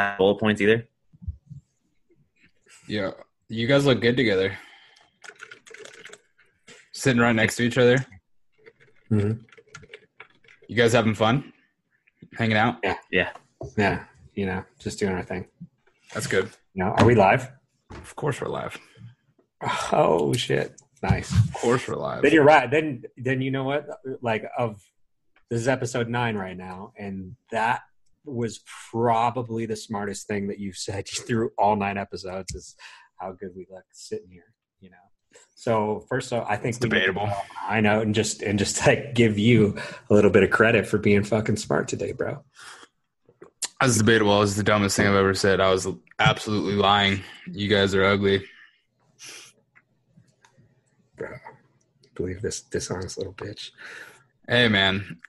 got bullet points either. Yeah, you guys look good together. Sitting right next to each other. Mhm. You guys having fun? Hanging out? Yeah, yeah. Yeah, you know, just doing our thing. That's good. You know, are we live? Of course we're live. Oh shit! Nice. Of course we're live. Then you're right. Then then you know what? Like of this is episode nine right now, and that was probably the smartest thing that you've said through all nine episodes is how good we look sitting here. You know. So first of all, I think It's need debatable. I know, and just and just like give you a little bit of credit for being fucking smart today, bro. That's debatable. It was the dumbest thing I've ever said. I was absolutely lying. You guys are ugly. Bro, believe this dishonest little bitch. Hey, man.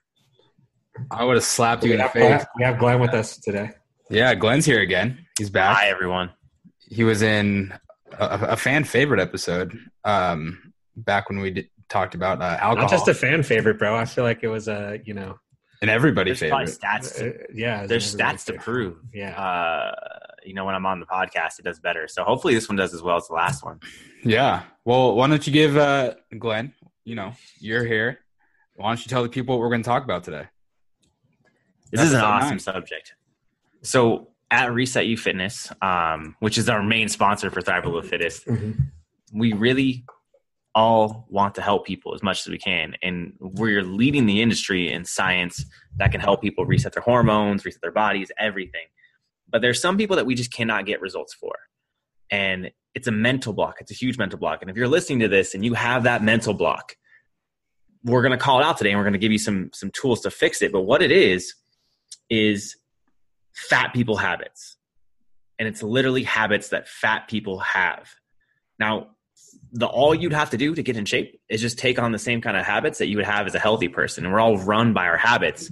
I would have slapped you in the face. Glenn, we have Glenn with us today. Yeah, Glenn's here again. He's back. Hi, everyone. he was in a, a fan favorite episode um, back when we did, talked about uh, alcohol. Not just a fan favorite, bro. I feel like it was a you know, and everybody There's favorite. stats. To, uh, yeah. there's everybody stats to prove. Yeah. Uh, you know, when I'm on the podcast, it does better. So hopefully this one does as well as the last one. Yeah. Well, why don't you give uh, Glenn? You know, you're here. Why don't you tell the people what we're going to talk about today? This is an awesome nine. subject. So at Reset You Fitness, um, which is our main sponsor for Thrive Below Fittest, Mhm. we really all want to help people as much as we can. And we're leading the industry in science that can help people reset their hormones, reset their bodies, everything. But there's some people that we just cannot get results for. And it's a mental block. It's a huge mental block. And if you're listening to this and you have that mental block, we're going to call it out today and we're going to give you some some tools to fix it. But what it is is fat people habits. And it's literally habits that fat people have. Now, the all you'd have to do to get in shape is just take on the same kind of habits that you would have as a healthy person. And we're all run by our habits.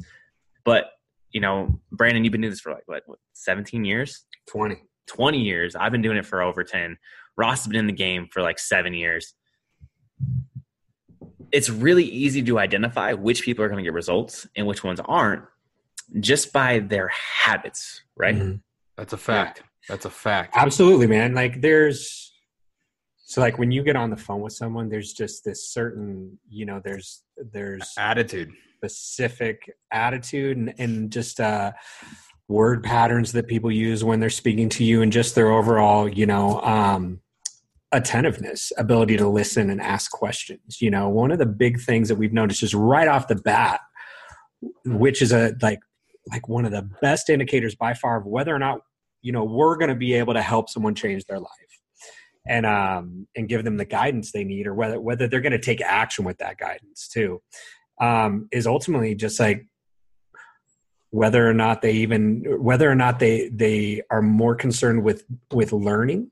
But, you know, Brandon, you've been doing this for like what, what 17 years? Twenty. 20 years. I've been doing it for over 10. Ross has been in the game for like seven years. It's really easy to identify which people are going to get results and which ones aren't just by their habits, right? Mhm. That's a fact. That's a fact. Absolutely, man. Like there's so like when you get on the phone with someone, there's just this certain, you know, there's there's Attitude. specific attitude and, and just uh word patterns that people use when they're speaking to you and just their overall, you know, um attentiveness, ability to listen and ask questions. You know, one of the big things that we've noticed is right off the bat, which is a like like one of the best indicators by far of whether or not you know we're going to be able to help someone change their life and um and give them the guidance they need or whether whether they're going to take action with that guidance too um is ultimately just like whether or not they even whether or not they they are more concerned with with learning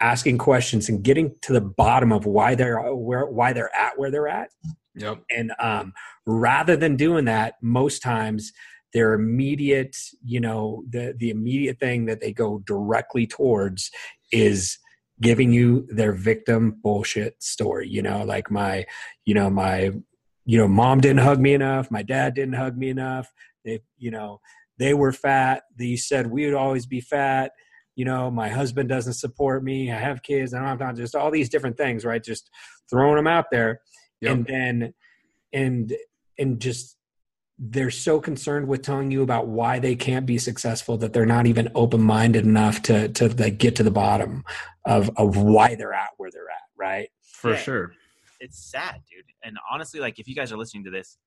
asking questions and getting to the bottom of why they're where why they're at where they're at Yep. and um, rather than doing that most times their immediate you know the the immediate thing that they go directly towards is giving you their victim bullshit story you know like my you know my you know mom didn't hug me enough my dad didn't hug me enough they you know they were fat they said we would always be fat you know my husband doesn't support me i have kids i don't have time just all these different things right just throwing them out there Yep. and then and and just they're so concerned with telling you about why they can't be successful that they're not even open-minded enough to to like get to the bottom of of why they're at where they're at right For Yeah. sure. it's sad, dude. And honestly, like if you guys are listening to this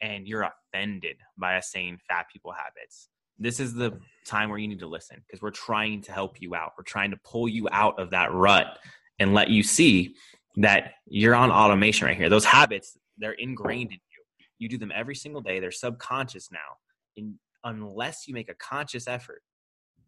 and you're offended by us saying fat people habits, this is the time where you need to listen because we're trying to help you out. We're trying to pull you out of that rut and let you see that you're on automation right here. Those habits, they're ingrained in you. Do them every single day. They're subconscious now. And unless you make a conscious effort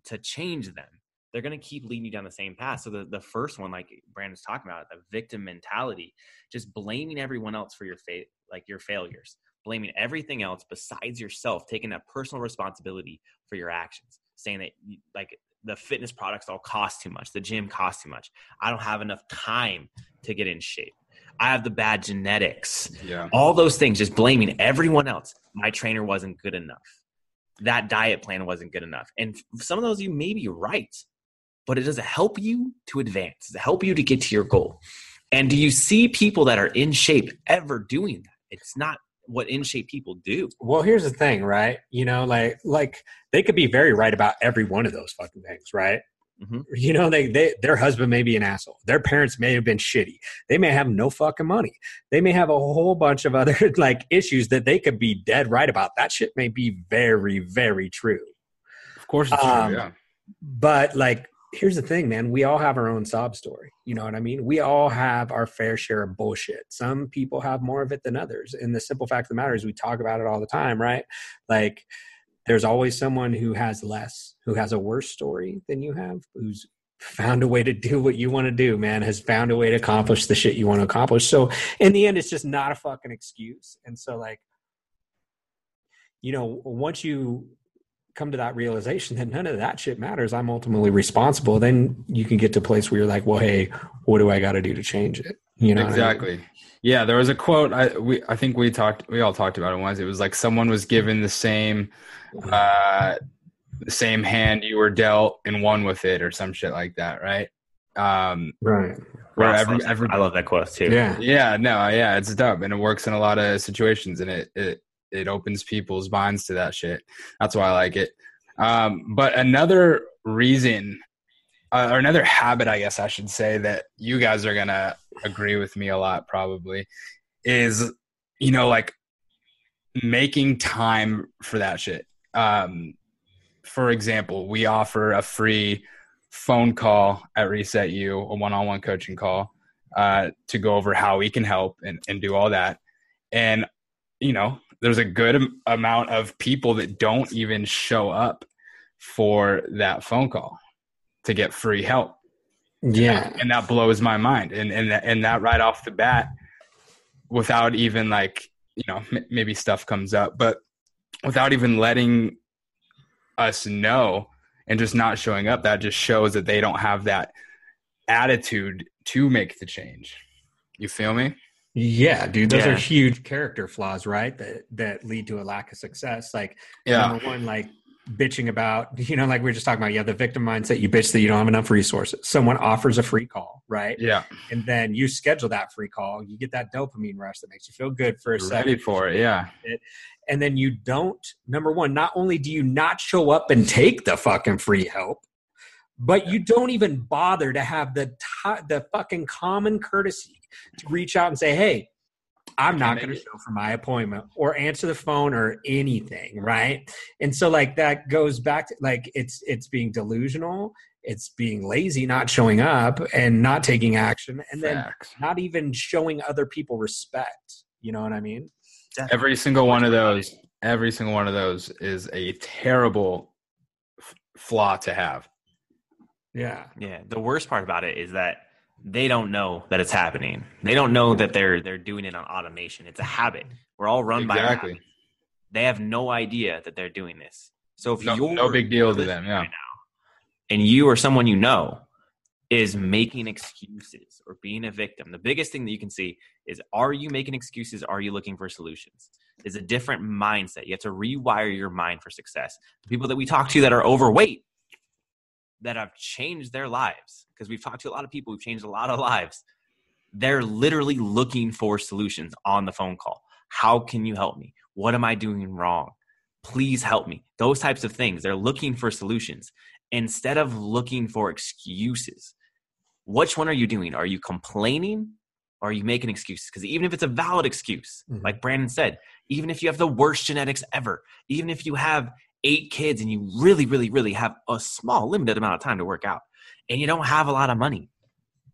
to change them, they're going to keep leading you down the same path. So the, the first one, like Brandon's talking about, the victim mentality, just blaming everyone else for your fa- like your failures, blaming everything else besides yourself, taking that personal responsibility for your actions, saying that like the fitness products all cost too much, the gym costs too much. I don't have enough time to get in shape. I have the bad genetics. Yeah. All those things, just blaming everyone else. My trainer wasn't good enough. that diet plan wasn't good enough. And some of those you may be right, but it doesn't help you to advance, it help you to get to your goal. And do you see people that are in shape ever doing that? It's not what in shape people do. Well, here's the thing, right? You know, like like they could be very right about every one of those fucking things, right? Mhm. You know, they, they their husband may be an asshole. Their parents may have been shitty. They may have no fucking money. They may have a whole bunch of other like issues that they could be dead right about. That shit may be very, very true. Of course, it's Um, true. Yeah. But like, here's the thing, man. We all have our own sob story. You know what I mean? We all have our fair share of bullshit. Some people have more of it than others. And the simple fact of the matter is, we talk about it all the time, right? Like, there's always someone who has less, who has a worse story than you have, who's found a way to do what you want to do, man, has found a way to accomplish the shit you want to accomplish. So in the end, it's just not a fucking excuse. And so, like, you know, once you come to that realization that none of that shit matters, I'm ultimately responsible, then you can get to a place where you're like, well, hey, what do I got to do to change it? You know, what I mean? exactly. Yeah, there was a quote. I we I think we talked. We all talked about it once. It was like someone was given the same, uh, the same hand you were dealt and won with it, or some shit like that, right? Um, Right. where Ross every, every I love that quote too. Yeah. yeah, no, yeah, it's dope, and it works in a lot of situations, and it it it opens people's minds to that shit. That's why I like it. Um, but another reason, uh, or another habit, I guess I should say, that you guys are gonna agree with me a lot, probably, is you know like making time for that shit. Um, for example, we offer a free phone call at Reset You, a one-on-one coaching call uh, to go over how we can help and, and do all that. And, you know, there's a good am- amount of people that don't even show up for that phone call to get free help. Yeah. And that blows my mind. And, and, that, and that right off the bat, without even like, you know, m- maybe stuff comes up, but without even letting us know and just not showing up, that just shows that they don't have that attitude to make the change. You feel me? Yeah, dude, those Yeah. are huge character flaws, right? That that lead to a lack of success. Like number one, like bitching about, you know, like we are just talking about, yeah, the victim mindset. You bitch that you don't have enough resources. Someone offers a free call, right? Yeah. And then you schedule that free call. You get that dopamine rush that makes you feel good for a You're second. ready for it. Yeah. and then you don't number one not only do you not show up and take the fucking free help but you don't even bother to have the ti the fucking common courtesy to reach out and say hey i'm not going to show for my appointment or answer the phone or anything right and so like that goes back to like it's it's being delusional it's being lazy not showing up and not taking action and then Facts. not even showing other people respect you know what i mean Every single one of those, every single one of those is a terrible f- flaw to have. Yeah Yeah. The worst part about it is that they don't know that it's happening. They don't know that they're they're doing it on automation. It's a habit. We're all run by Exactly. habit. They have no idea that they're doing this. So if No, you're no big deal to them. Yeah. right now, and you or someone you know is making excuses or being a victim, the biggest thing that you can see is are you making excuses? Are you looking for solutions? Is a different mindset. You have to rewire your mind for success. The people that we talk to that are overweight that have changed their lives, because we've talked to a lot of people who've changed a lot of lives, they're literally looking for solutions on the phone call. How can you help me? What am I doing wrong? Please help me. Those types of things. They're looking for solutions instead of looking for excuses. Which one are you doing? Are you complaining or are you making excuses? Because even if it's a valid excuse, Mhm. like Brandon said, even if you have the worst genetics ever, even if you have eight kids and you really, really, really have a small, limited amount of time to work out and you don't have a lot of money,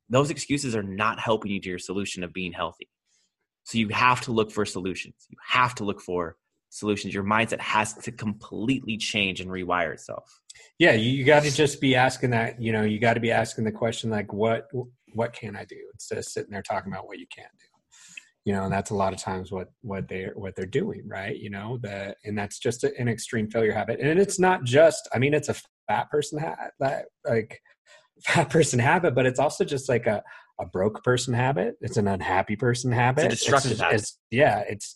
those excuses are not helping you to your solution of being healthy. So you have to look for solutions. You have to look for solutions. Your mindset has to completely change and rewire itself. yeah you, got to just be asking that you know you got to be asking the question like what what can i do instead of sitting there talking about what you can't do you know and that's a lot of times what what they're what they're doing right you know the and that's just an extreme failure habit and it's not just i mean it's a fat person ha- that like fat person habit but it's also just like a a broke person habit it's an unhappy person habit it's destructive habit. it's- yeah it's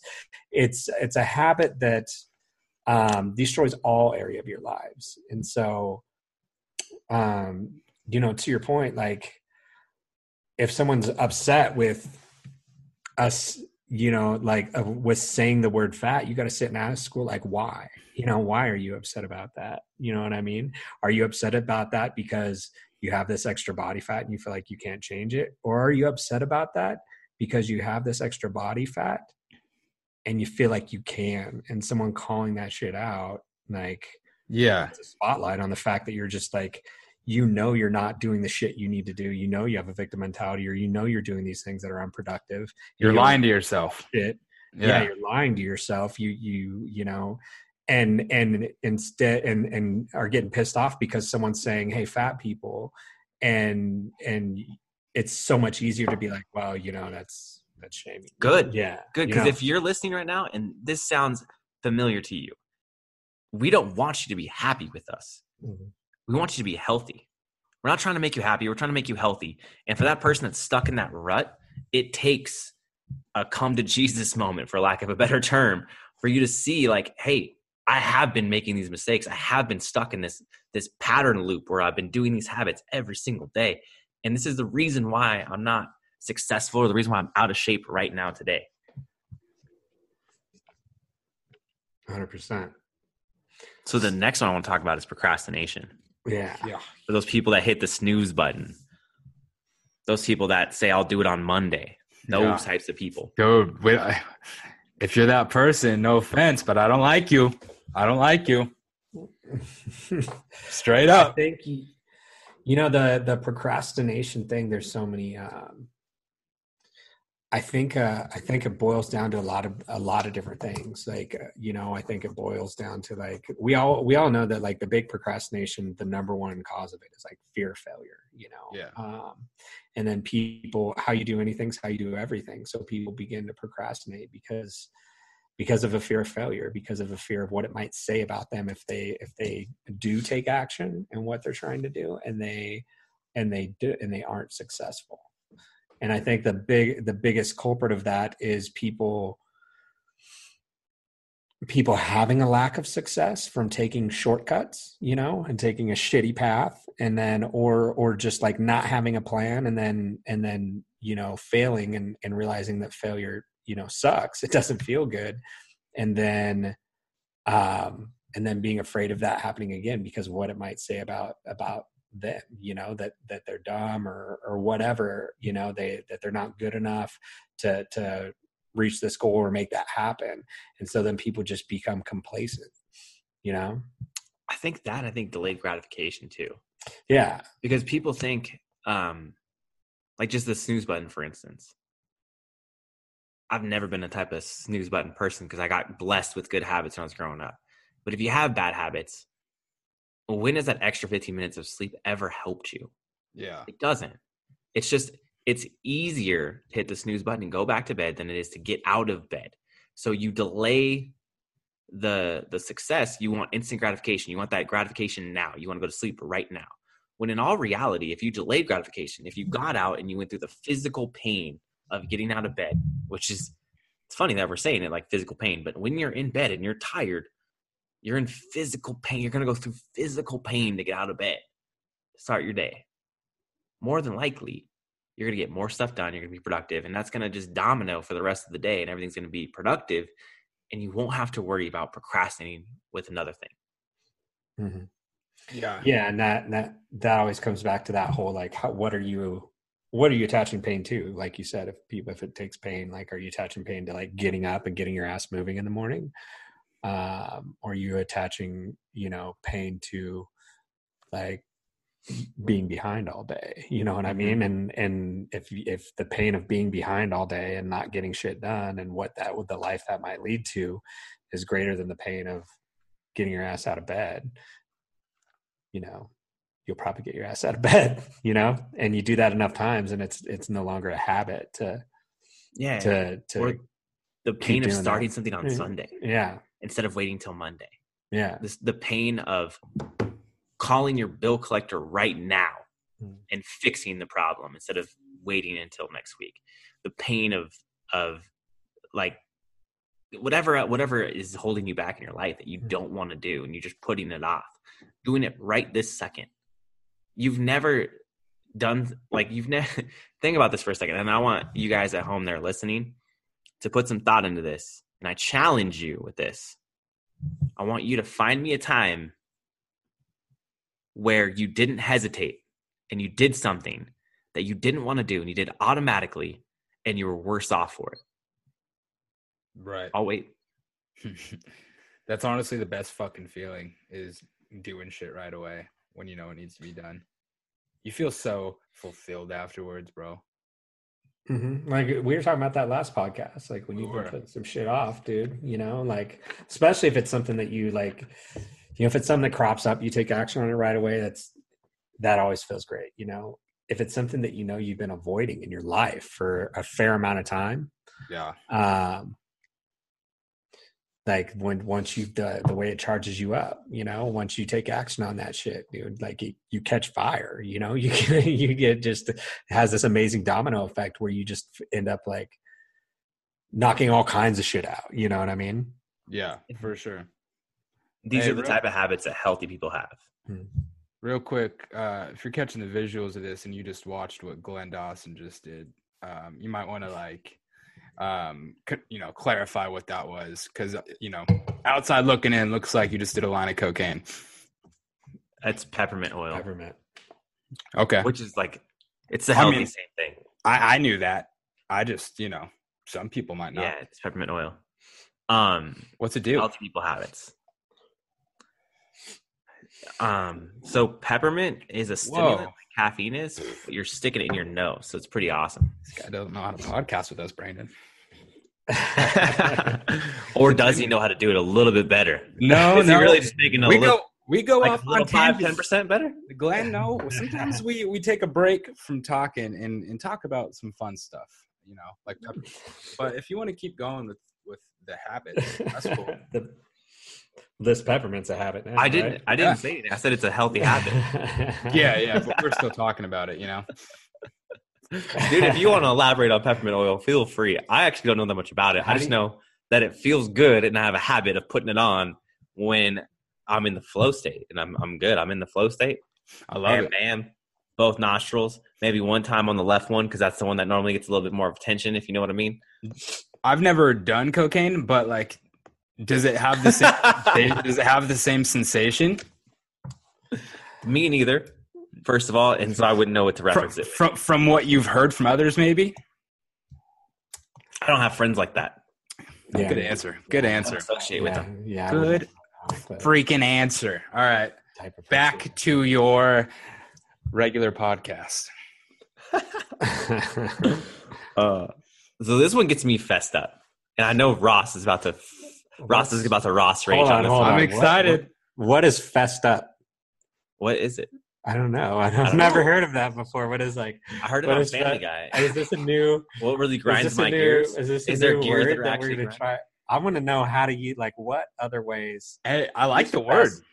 it's it's a habit that um, destroys all area of your lives. And so, um, you know, to your point, like if someone's upset with us, you know, like uh, with saying the word fat, you got to sit and ask school, like, why? You know, why are you upset about that? You know what I mean? Are you upset about that because you have this extra body fat and you feel like you can't change it? Or are you upset about that because you have this extra body fat and you feel like you can? And someone calling that shit out, like, Yeah. it's a spotlight on the fact that you're just like you know you're not doing the shit you need to do you know you have a victim mentality or you know you're doing these things that are unproductive You're You lying to yourself. shit yeah. Yeah. you're lying to yourself you you you know and and instead and and are getting pissed off because someone's saying hey fat people and and it's so much easier to be like well you know that's that's shaming Good. yeah Good, because if you're listening right now and this sounds familiar to you, we don't want you to be happy with us. Mhm. We want you to be healthy. We're not trying to make you happy. We're trying to make you healthy. And for that person that's stuck in that rut, it takes a come to Jesus moment, for lack of a better term, for you to see, like, hey, I have been making these mistakes. I have been stuck in this this pattern loop where I've been doing these habits every single day. And this is the reason why I'm not successful or the reason why I'm out of shape right now today. 100% So the next one I want to talk about is procrastination. Yeah For those people that hit the snooze button, those people that say I'll do it on Monday, those Yeah. types of people. Dude, we, if you're that person, no offense, but I don't like you. I don't like you. Straight I up. think you, you know the the procrastination thing. There's so many. Um, I think uh, I think it boils down to a lot of a lot of different things. Like uh, you know, I think it boils down to like we all we all know that like the big procrastination, the number one cause of it is like fear of failure. You know, Yeah. Um, and then people, how you do anything is how you do everything. So people begin to procrastinate because because of a fear of failure because of a fear of what it might say about them if they if they do take action and what they're trying to do and they and they do and they aren't successful and i think the big the biggest culprit of that is people people having a lack of success from taking shortcuts you know and taking a shitty path and then or or just like not having a plan and then and then you know failing and and realizing that failure you know sucks. It doesn't feel good. And then um and then being afraid of that happening again because of what it might say about about them you know that that they're dumb or or whatever you know they that they're not good enough to to reach this goal or make that happen and so then people just become complacent you know I think that I think delayed gratification too. yeah Because people think um like just the snooze button for instance. I've never been a type of snooze button person because I got blessed with good habits when I was growing up. But if you have bad habits, when has that extra 15 minutes of sleep ever helped you? Yeah. It doesn't. It's just it's easier to hit the snooze button and go back to bed than it is to get out of bed. So you delay the the success. You want instant gratification. You want that gratification now. You want to go to sleep right now. When in all reality, if you delayed gratification, if you got out and you went through the physical pain of getting out of bed, which is it's funny that we're saying it like physical pain, but when you're in bed and you're tired, you're in physical pain. You're gonna go through physical pain to get out of bed, start your day. More than likely, you're going to get more stuff done. You're going to be productive, and that's going to just domino for the rest of the day, and everything's going to be productive. And you won't have to worry about procrastinating with another thing. mm-hmm. Yeah. yeah and that that that always comes back to that whole like how, what are you what are you attaching pain to like you said if people if it takes pain like are you attaching pain to like getting up and getting your ass moving in the morning um or you attaching you know pain to like being mm-hmm. behind all day? You know what i mm-hmm. mean? And and if if the pain of being behind all day and not getting shit done and what that would the life that might lead to is greater than the pain of getting your ass out of bed you know you'll probably get your ass out of bed you know? And you do that enough times and it's it's no longer a habit to Yeah. to to or the pain of doing that. starting something on Yeah. Sunday. Yeah instead of waiting till Monday. yeah This the pain of calling your bill collector right now Mm. and fixing the problem instead of waiting until next week. The pain of of like whatever whatever is holding you back in your life that you don't want to do and you're just putting it off doing it right this second you've never done like you've never think about this for a second and i want you guys at home there listening to put some thought into this and i challenge you with this i want you to find me a time where you didn't hesitate and you did something that you didn't want to do and you did automatically and you were worse off for it Right. i'll wait That's honestly the best fucking feeling is doing shit right away when you know it needs to be done. You feel so fulfilled afterwards, bro. Mhm. Like we were talking about that last podcast, like when We you were. put some shit off, dude. You know, like especially if it's something that you like, you know, if it's something that crops up, you take action on it right away. That's that always feels great. You know, if it's something that you know you've been avoiding in your life for a fair amount of time, Yeah. um, like when once you've done the way it charges you up, you know, once you take action on that shit, dude, like you, you catch fire, you know, you get, you get just has this amazing domino effect where you just end up like knocking all kinds of shit out. You know what I mean? Yeah, for sure. these Hey, are the real- type of habits that healthy people have Real quick, uh, if you're catching the visuals of this and you just watched what Glenn Dawson just did, um, you might want to like, um, c- you know, clarify what that was because you know, outside looking in, looks like you just did a line of cocaine. that's peppermint oil Peppermint. Okay, which is like it's the I healthy mean- same thing I, I knew that. I just, you know, some people might not. yeah it's peppermint oil um What's it do? healthy people habits um so peppermint is a stimulant Whoa. like caffeine is but you're sticking it in your nose so it's pretty awesome This guy doesn't know how to podcast with us, Brandon. or does he know how to do it a little bit better No, is he really just making a we little, go we go like off on five ten percent better Glenn, no. Sometimes we we take a break from talking and and talk about some fun stuff, you know, like pepper. But if you want to keep going with with the habit, that's cool. The- this peppermint's a habit now. i didn't right? i didn't Yeah. say it i said it's a healthy habit Yeah, yeah. But we're still talking about it, you know. Dude if you want to elaborate on peppermint oil feel free i actually don't know that much about it How i just you- know that it feels good and i have a habit of putting it on when i'm in the flow state and i'm, I'm good i'm in the flow state I love bam it. bam both nostrils maybe one time on the left one because that's the one that normally gets a little bit more of attention if you know what i mean I've never done cocaine, but like, does it have the same? does it have the same sensation? me neither first of all and so i wouldn't know what to From, reference it from from what you've heard from others, maybe. i don't have friends like that Yeah. Good answer. Good I don't answer. associate with yeah, them yeah. Good wouldn't like that Freaking answer. All right. type of back to your regular podcast. uh, so this one gets me fessed up and i know ross is about to ross is about to ross rage Hold on, on, this hold one. I'm on. excited. What, what is fessed up? what is it I don't know. I I have don't never know. heard of that before. What is like? I heard it on Family that? Guy. Is this a new? What really grinds my new? gears? Is this a Is there new gears that word are that, we're gonna grind? try? I want to know how to use like what other ways. Hey, I like use the word. fest.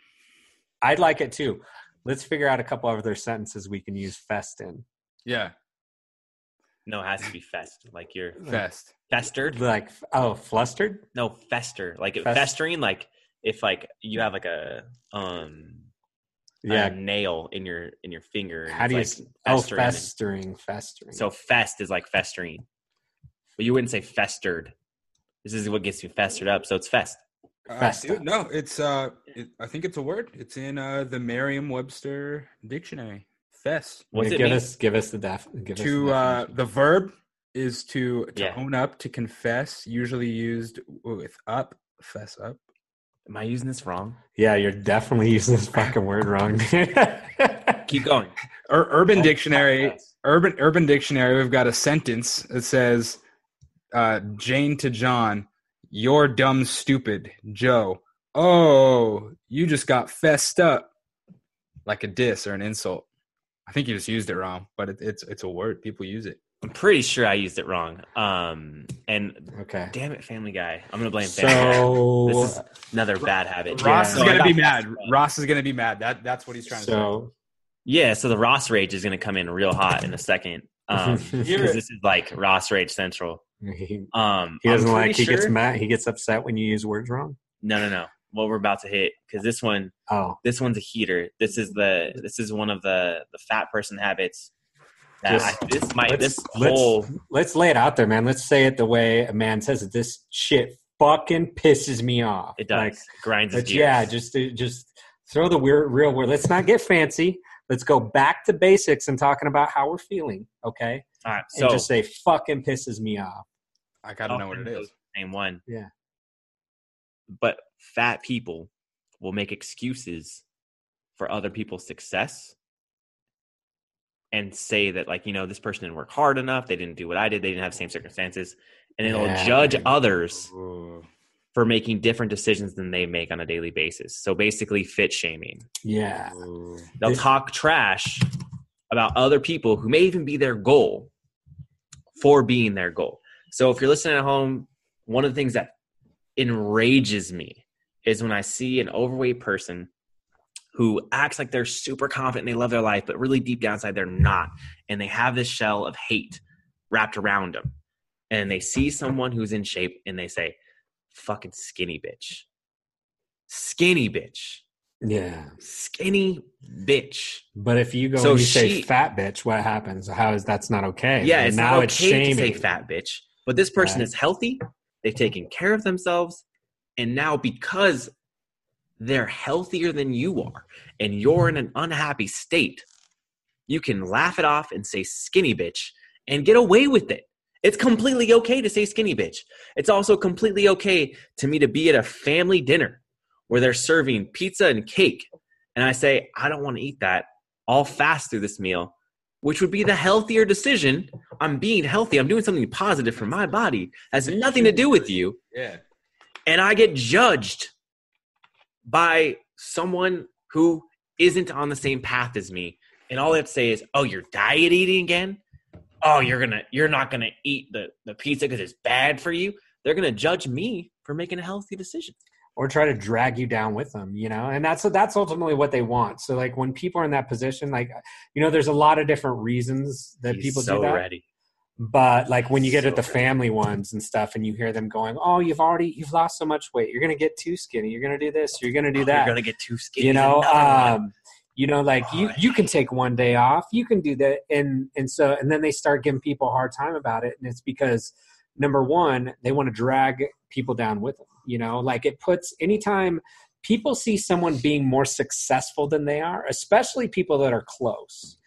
I'd like it too. Let's figure out a couple other sentences we can use fest in. Yeah, No, it has to be fest. Like you're fest. festered. Like oh, flustered. No, fester. Like Fest- festering. Like if like you have like a um Yeah. a nail in your in your finger. how do you? it's, s- like, oh, festering and- festering, festering. So fest is like festering, but you wouldn't say festered. This is what gets you festered up. So it's fest. Uh, dude, no, it's uh, it, I think it's a word. It's in uh the Merriam-Webster dictionary. Fest. What's Yeah, it give mean? us give us the def. Give us to the uh, the verb is to to Yeah. own up, to confess. Usually used with up, fess up. Am I using this wrong? yeah, you're definitely using this fucking word wrong. Keep going. Ur- Urban Oh, Dictionary. Urban Urban Dictionary. We've got a sentence that says, uh, "Jane to John, you're dumb, stupid, Joe. Oh, you just got fessed up." Like a diss or an insult. I think you just used it wrong, but it, it's it's a word. People use it. I'm pretty sure I used it wrong. Um, and okay. damn it, Family Guy. I'm gonna blame Family Guy. So This is another bad habit. Ross Yeah. is gonna be mad. Ross is gonna be mad. That that's what he's trying to say. so Yeah, so the Ross Rage is going to come in real hot in a second. Um, because it. this is like Ross Rage Central. He, Um, he doesn't like. pretty He gets mad. He gets upset when you use words wrong. No, no, no. What we're about to hit because this one, Oh, this one's a heater. This is the this is one of the the fat person habits. That Just- I, this might let's- this let's- whole let's lay it out there, man. Let's say it the way a man says it. This shit fucking pisses me off. it does Like, grinds his but gears. yeah, just just throw the weird, real word. Let's not get fancy. Let's go back to basics and talking about how we're feeling. Okay, all right. and So just say fucking pisses me off. I gotta know what it is. Same one. Yeah. But fat people will make excuses for other people's success and say that, like, you know, this person didn't work hard enough. They didn't do what I did. They didn't have the same circumstances. And it'll Yeah, judge others Ooh. for making different decisions than they make on a daily basis. So basically, fit shaming. Yeah, Ooh. They'll This- talk trash about other people who may even be their goal for being their goal. So if you're listening at home, one of the things that enrages me is when I see an overweight person who acts like they're super confident and they love their life, but really deep down inside they're not. And they have this shell of hate wrapped around them. And they see someone who's in shape and they say, fucking skinny bitch. Skinny bitch. yeah. Skinny bitch. But if you go So and you say fat bitch, what happens? How is that's not okay? Yeah, And it's now not it's okay to say fat bitch. But this person Right. is healthy. They've taken care of themselves. And now because they're healthier than you are and you're in an unhappy state, you can laugh it off and say skinny bitch and get away with it. It's completely okay to say skinny bitch. It's also completely okay to me to be at a family dinner where they're serving pizza and cake. And I say, I don't want to eat that. I'll fast through this meal, which would be the healthier decision. I'm being healthy. I'm doing something positive for my body. Has nothing to do with you. Yeah. And I get judged by someone who isn't on the same path as me. And all they have to say is, "Oh, you're diet eating again? Oh, you're gonna you're not gonna eat the the pizza because it's bad for you." They're gonna judge me for making a healthy decision. or try to drag you down with them you know and that's that's ultimately what they want so like when people are in that position like you know there's a lot of different reasons that He's people so do that ready. But like when you get So at the family ones and stuff and you hear them going oh you've already you've lost so much weight. You're gonna get too skinny. You're gonna do this. You're gonna do Oh, that. You're gonna get too skinny. you know um you know like you Oh, I you can take one day off. You can do that and and so and then they start giving people a hard time about it. And it's because number one they want to drag people down with them you know? Like it puts anytime people see someone being more successful than they are especially people that are close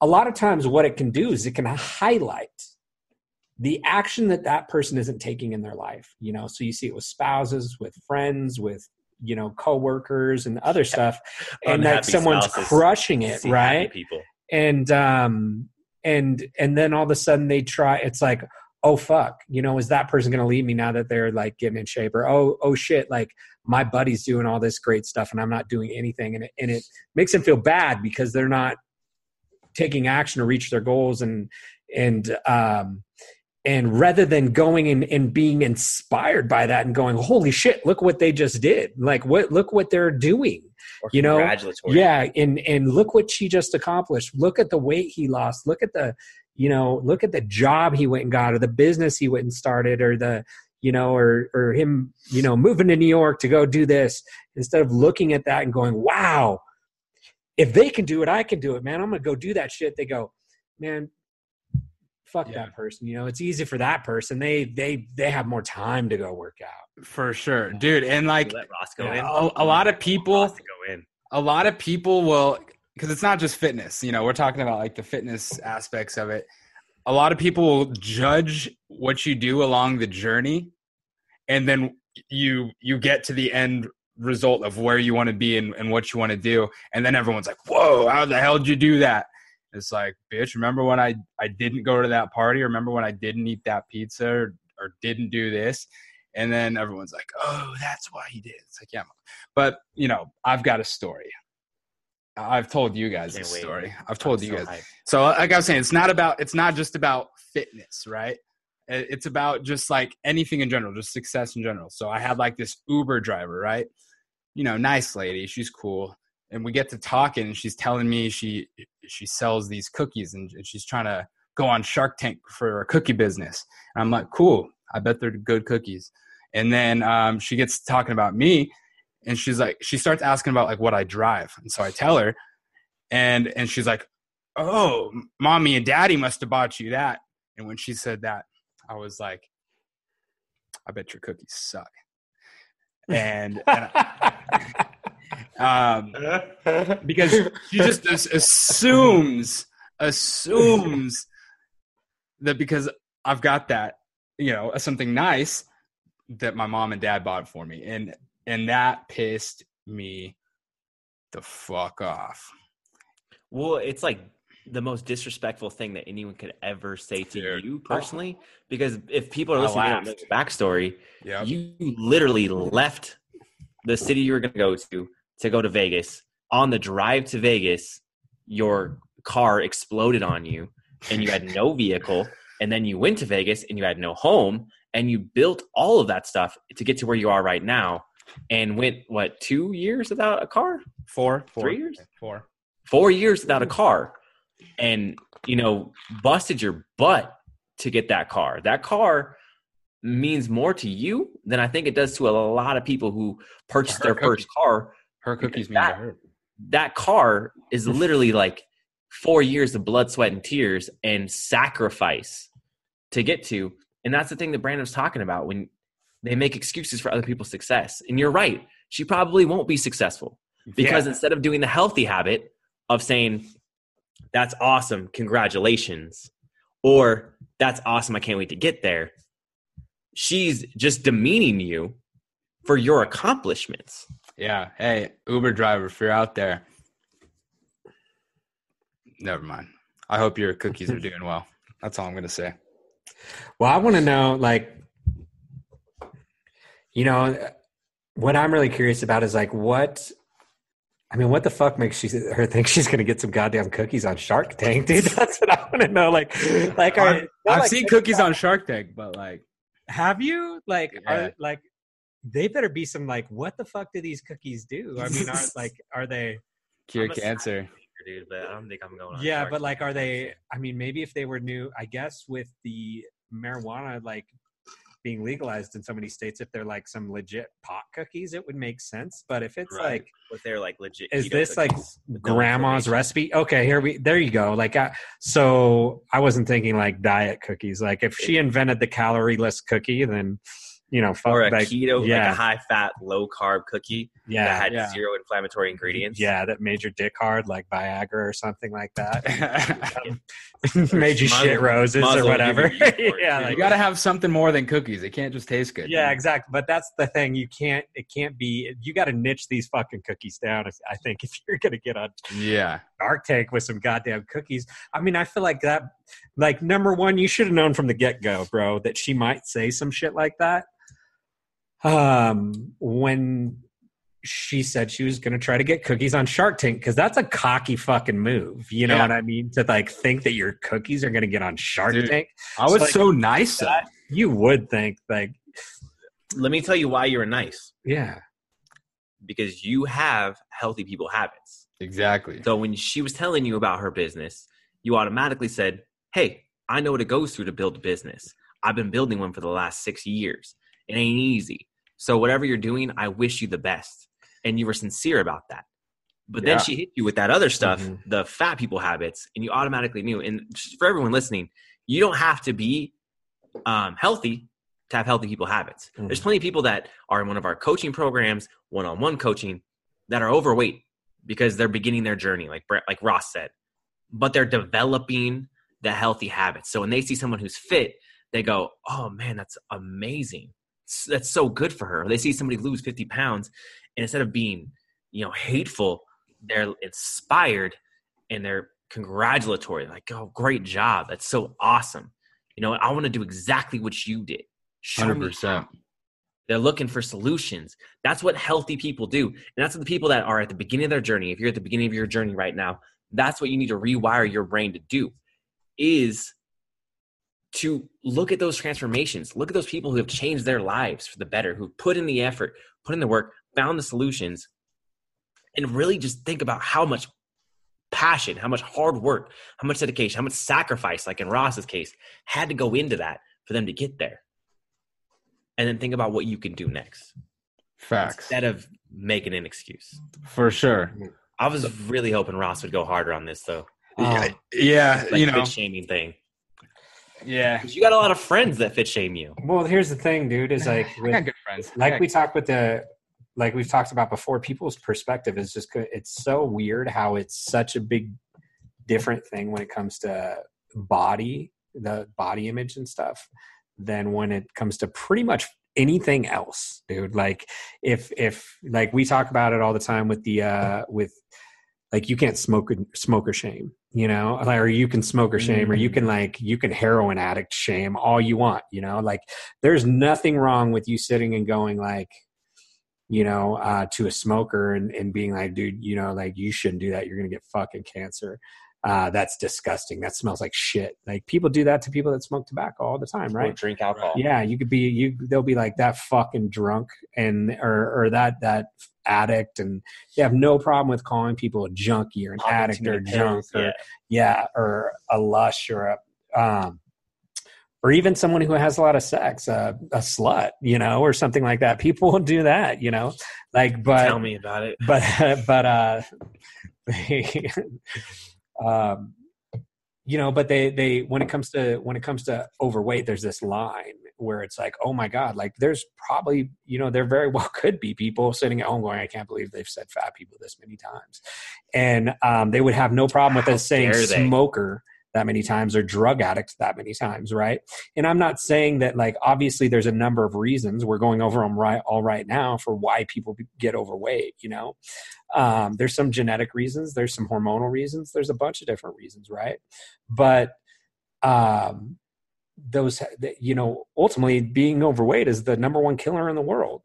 a lot of times what it can do is it can highlight the action that that person isn't taking in their life you know? So you see it with spouses with friends with you know coworkers and other stuff and Unhappy someone's crushing it right? People. and um and and then all of a sudden they try it's like oh fuck you know is that person going to leave me now that they're like getting in shape? Or oh oh shit like my buddy's doing all this great stuff and i'm not doing anything. And it, and it makes them feel bad because they're not taking action to reach their goals and and um and rather than going and, and being inspired by that and going holy shit look what they just did like what look what they're doing Or you know, yeah, and and look what she just accomplished. Look at the weight he lost. Look at the, you know, look at the job he went and got, or the business he went and started, or the, you know, or or him, you know, moving to New York to go do this. Instead of looking at that and going, "Wow, if they can do it, I can do it, man. I'm gonna go do that shit." They go, "Man, fuck Yeah. that person." You know, it's easy for that person. They they they have more time to go work out. For sure, dude. And like let Ross go Yeah, in. a, a lot of people, go in. a lot of people will because it's not just fitness you know we're talking about like the fitness aspects of it a lot of people will judge what you do along the journey and then you you get to the end result of where you want to be and, and what you want to do and then everyone's like whoa how the hell did you do that it's like bitch remember when i i didn't go to that party? Remember when i didn't eat that pizza or, or didn't do this? And then everyone's like oh that's why he did. It's like yeah but you know i've got a story. I've told you guys this wait. story. I've told I'm you so guys. hyped. so like i was saying it's not about it's not just about fitness right? It's about just like anything in general just success in general. So i had like this uber driver right? You know nice lady. She's cool and we get to talking and she's telling me she she sells these cookies and, she's trying to go on Shark Tank for a cookie business. And I'm like, cool. I bet they're good cookies. And then um, she gets talking about me, and she's like, she starts asking about like what I drive, and so I tell her, and and she's like, oh, mommy and daddy must have bought you that. And when she said that, I was like, I bet your cookies suck. And, and um, because she just assumes assumes that because I've got that, you know, something nice that my mom and dad bought for me, and and that pissed me the fuck off. Well, it's like the most disrespectful thing that anyone could ever say to Dude. you personally. Because if people are listening to the backstory, Yeah, you literally left the city you were going to go to to go to Vegas. On the drive to Vegas, your car exploded on you and you had no vehicle. And then you went to Vegas and you had no home and you built all of that stuff to get to where you are right now and went, what, two years without a car? four, four, Three years? four. four years without a car and you know busted your butt to get that car that car means more to you than i think it does to a lot of people who purchase their first car Her cookies mean That- her. that car is literally like four years of blood sweat and tears and sacrifice to get to and that's the thing that brandon's talking about when they make excuses for other people's success and you're right she probably won't be successful because Yeah. instead of doing the healthy habit of saying that's awesome congratulations or that's awesome i can't wait to get there she's just demeaning you for your accomplishments Yeah. Hey, Uber driver, if you're out there, never mind. I hope your cookies are doing well. That's all I'm gonna say. Well, I want to know, like, you know, what I'm really curious about is like, what? I mean, what the fuck makes she her think she's going to get some goddamn cookies on Shark Tank, dude? That's what I want to know. Like, like, are, I've, I've like- seen cookies on Shark Tank, but like, Have you like, Yeah. are like, they better be some like, what the fuck do these cookies do? I mean, are like, are they? cure I'm a cancer. dude but i don't think i'm going yeah but like are they i mean maybe if they were new i guess with the marijuana like being legalized in so many states if they're like some legit pot cookies it would make sense but if it's Right. like if they're like legit Is this, like, cookies with no grandma's recipe okay here we there you go like I, so i wasn't thinking like diet cookies like if she invented the calorie-less cookie then you know fuck or a like, keto like a high fat low carb cookie yeah, that had yeah. zero inflammatory ingredients yeah that made your dick hard like viagra or something like that you um, made you Might shit roses or whatever you yeast for it, yeah too. like gotta have something more than cookies. It can't just taste good. Yeah, exactly. But that's the thing. You can't. It can't be. You got to niche these fucking cookies down. If, I think if you're gonna get on Yeah. Shark Tank with some goddamn cookies, I mean, I feel like that. Like number one, you should have known from the get go, bro, that she might say some shit like that. Um, when she said she was gonna try to get cookies on Shark Tank, because that's a cocky fucking move. You know Yeah. what I mean? To like think that your cookies are gonna get on Shark Dude. Tank. I was like- so nice. though. You would think like, let me tell you why you're nice yeah. because you have healthy people habits Exactly. so when she was telling you about her business you automatically said hey i know what it goes through to build a business i've been building one for the last six years it ain't easy so whatever you're doing i wish you the best. And you were sincere about that. But then Yeah. she hit you with that other stuff Mhm. the fat people habits and you automatically knew. And for everyone listening you don't have to be um, healthy to have healthy people habits. Mhm. there's plenty of people that are in one of our coaching programs one-on-one coaching that are overweight because they're beginning their journey like Brett- like ross said. But they're developing the healthy habits. So when they see someone who's fit they go oh man that's amazing that's so good for her. They see somebody lose 50 pounds, and instead of being, you know, hateful, they're inspired and they're congratulatory. Like, oh, great job. That's so awesome. You know, I want to do exactly what you did. Show Hundred me percent. they're looking for solutions. That's what healthy people do. And that's what the people that are at the beginning of their journey, if you're at the beginning of your journey right now, that's what you need to rewire your brain to do is to look at those transformations. Look at those people who have changed their lives for the better, who put in the effort, put in the work, found the solutions, and really just think about how much passion, how much hard work, how much dedication, how much sacrifice, like in Ross's case, had to go into that for them to get there. And then think about what you can do next Facts. instead of making an excuse. For sure. I was really hoping Ross would go harder on this though. Um, Yeah, Like you know. fit shaming thing. Yeah. Because you got a lot of friends that fit shame you. well, here's the thing, dude. Is like I got good friends. like we talked with the like we've talked about before people's perspective is just go- it's so weird how it's such a big different thing when it comes to body the body image and stuff than when it comes to pretty much anything else dude like if if like we talk about it all the time with the uh with like you can't smoke smoke or shame you know like, or you can smoke or shame or you can like you can heroin addict shame all you want you know? Like there's nothing wrong with you sitting and going like you know uh to a smoker and, and being like dude you know like you shouldn't do that. You're gonna get fucking cancer uh that's disgusting that smells like shit like people do that to people that smoke tobacco all the time Or right drink alcohol. yeah you could be you they'll be like that fucking drunk and or or that that addict and they have no problem with calling people a junkie or an Popping addict or junk pills, or yeah. yeah or a lush or a um or even someone who has a lot of sex a, a slut you know or something like that people will do that you know like but Tell me about it. but but uh um you know but they they when it comes to when it comes to overweight there's this line where it's like oh my god like there's probably you know there very well could be people sitting at home going i can't believe they've said fat people this many times. And um they would have no problem with us saying smoker that many times or drug addict that many times right? And i'm not saying that like obviously there's a number of reasons. We're going over them right all right now for why people get overweight you know? Um, there's some genetic reasons there's some hormonal reasons there's a bunch of different reasons right? But um, those you know ultimately being overweight is the number one killer in the world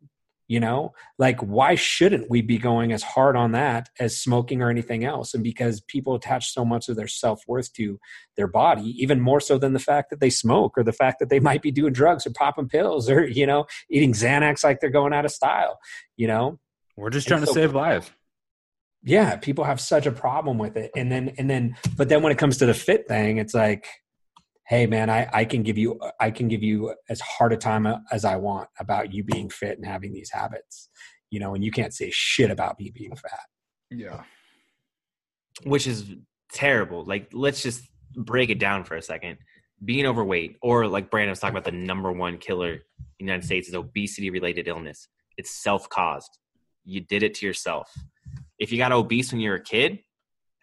you know? Like why shouldn't we be going as hard on that as smoking or anything else? And because people attach so much of their self-worth to their body even more so than the fact that they smoke or the fact that they might be doing drugs or popping pills or you know eating xanax like they're going out of style you know? We're just trying to save lives. yeah people have such a problem with it. And then and then but then when it comes to the fit thing it's like hey man i i can give you i can give you as hard a time uh, as i want about you being fit and having these habits you know and you can't say shit about me being fat Yeah. which is terrible. Like, let's just break it down for a second. Being overweight, or like Brandon was talking about, the number one killer in the United States is obesity related illness. It's self caused. You did it to yourself. If you got obese when you were a kid,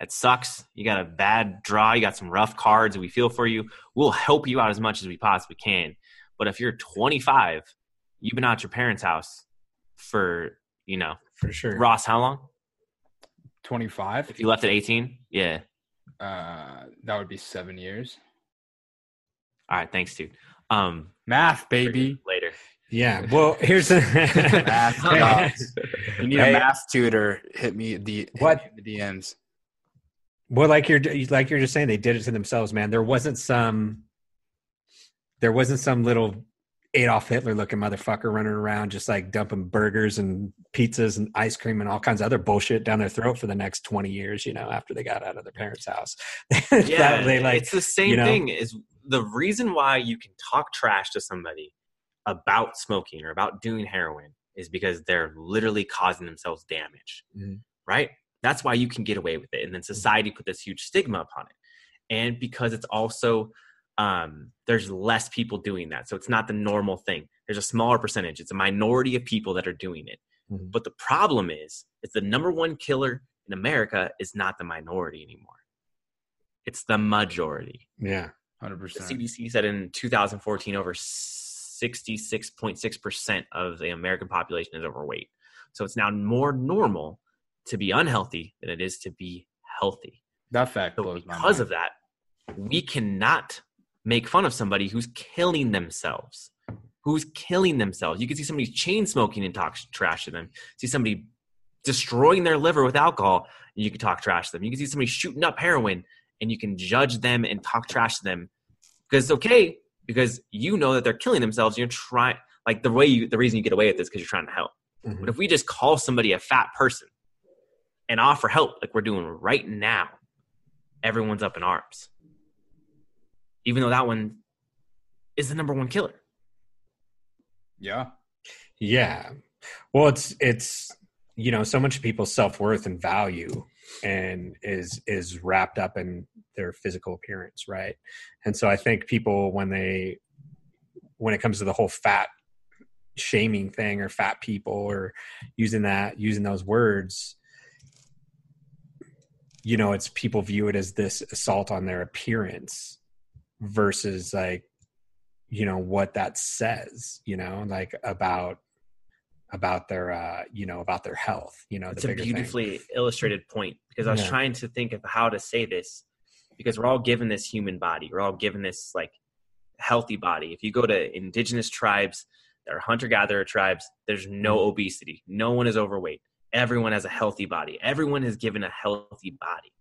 that sucks. You got a bad draw, you got some rough cards, we feel for you. We'll help you out as much as we possibly can. But if you're 25, you've been out at your parents' house for, you know, for sure Ross, how long? 25. If you left at 18? Yeah. Uh, that would be seven years. All right, thanks, dude. Um, Math, baby. later. yeah well here's the Math, dogs. You need Hey. a math tutor. Hit me the hit What? me the DMs. Well, like you're like you're just saying, they did it to themselves, man. There wasn't some, there wasn't some little Adolf Hitler looking motherfucker running around just like dumping burgers and pizzas and ice cream and all kinds of other bullshit down their throat for the next twenty years. You know, after they got out of their parents' house, Yeah, they like it's the same you know? thing. Is the reason why you can talk trash to somebody about smoking or about doing heroin is because they're literally causing themselves damage, Mhm. right? That's why you can get away with it, and then society put this huge stigma upon it, and because it's also um, there's less people doing that, so it's not the normal thing. There's a smaller percentage. It's a minority of people that are doing it. Mhm. But the problem is, it's the number one killer in America is not the minority anymore. It's the majority. yeah, 100%. The percent. CDC said in 2014, over 66.6% of the American population is overweight. So it's now more normal to be unhealthy than it is to be healthy. That fact So blows my because of that, we cannot make fun of somebody who's killing themselves. Who's killing themselves? You can see somebody chain smoking and talk trash to them. See somebody destroying their liver with alcohol, and you can talk trash to them. You can see somebody shooting up heroin, and you can judge them and talk trash to them because it's okay because you know that they're killing themselves. You're trying like the way you the reason you get away with this because you're trying to help. Mhm. But if we just call somebody a fat person and offer help like we're doing right now, everyone's up in arms. Even though that one is the number one killer. Yeah. Yeah. Well, it's it's you know so much people's self worth and value and is is wrapped up in their physical appearance, right? And so I think people when they when it comes to the whole fat shaming thing or fat people or using that using those words you know it's people view it as this assault on their appearance versus like you know what that says you know like about about their uh you know about their health you know It's a bigger thing. beautifully illustrated point because I was Yeah. trying to think of how to say this because we're all given this human body. We're all given this like healthy body. If you go to indigenous tribes, that are hunter gatherer tribes, there's no Mm-hmm. obesity. No one is overweight. Everyone has a healthy body. Everyone is given a healthy body.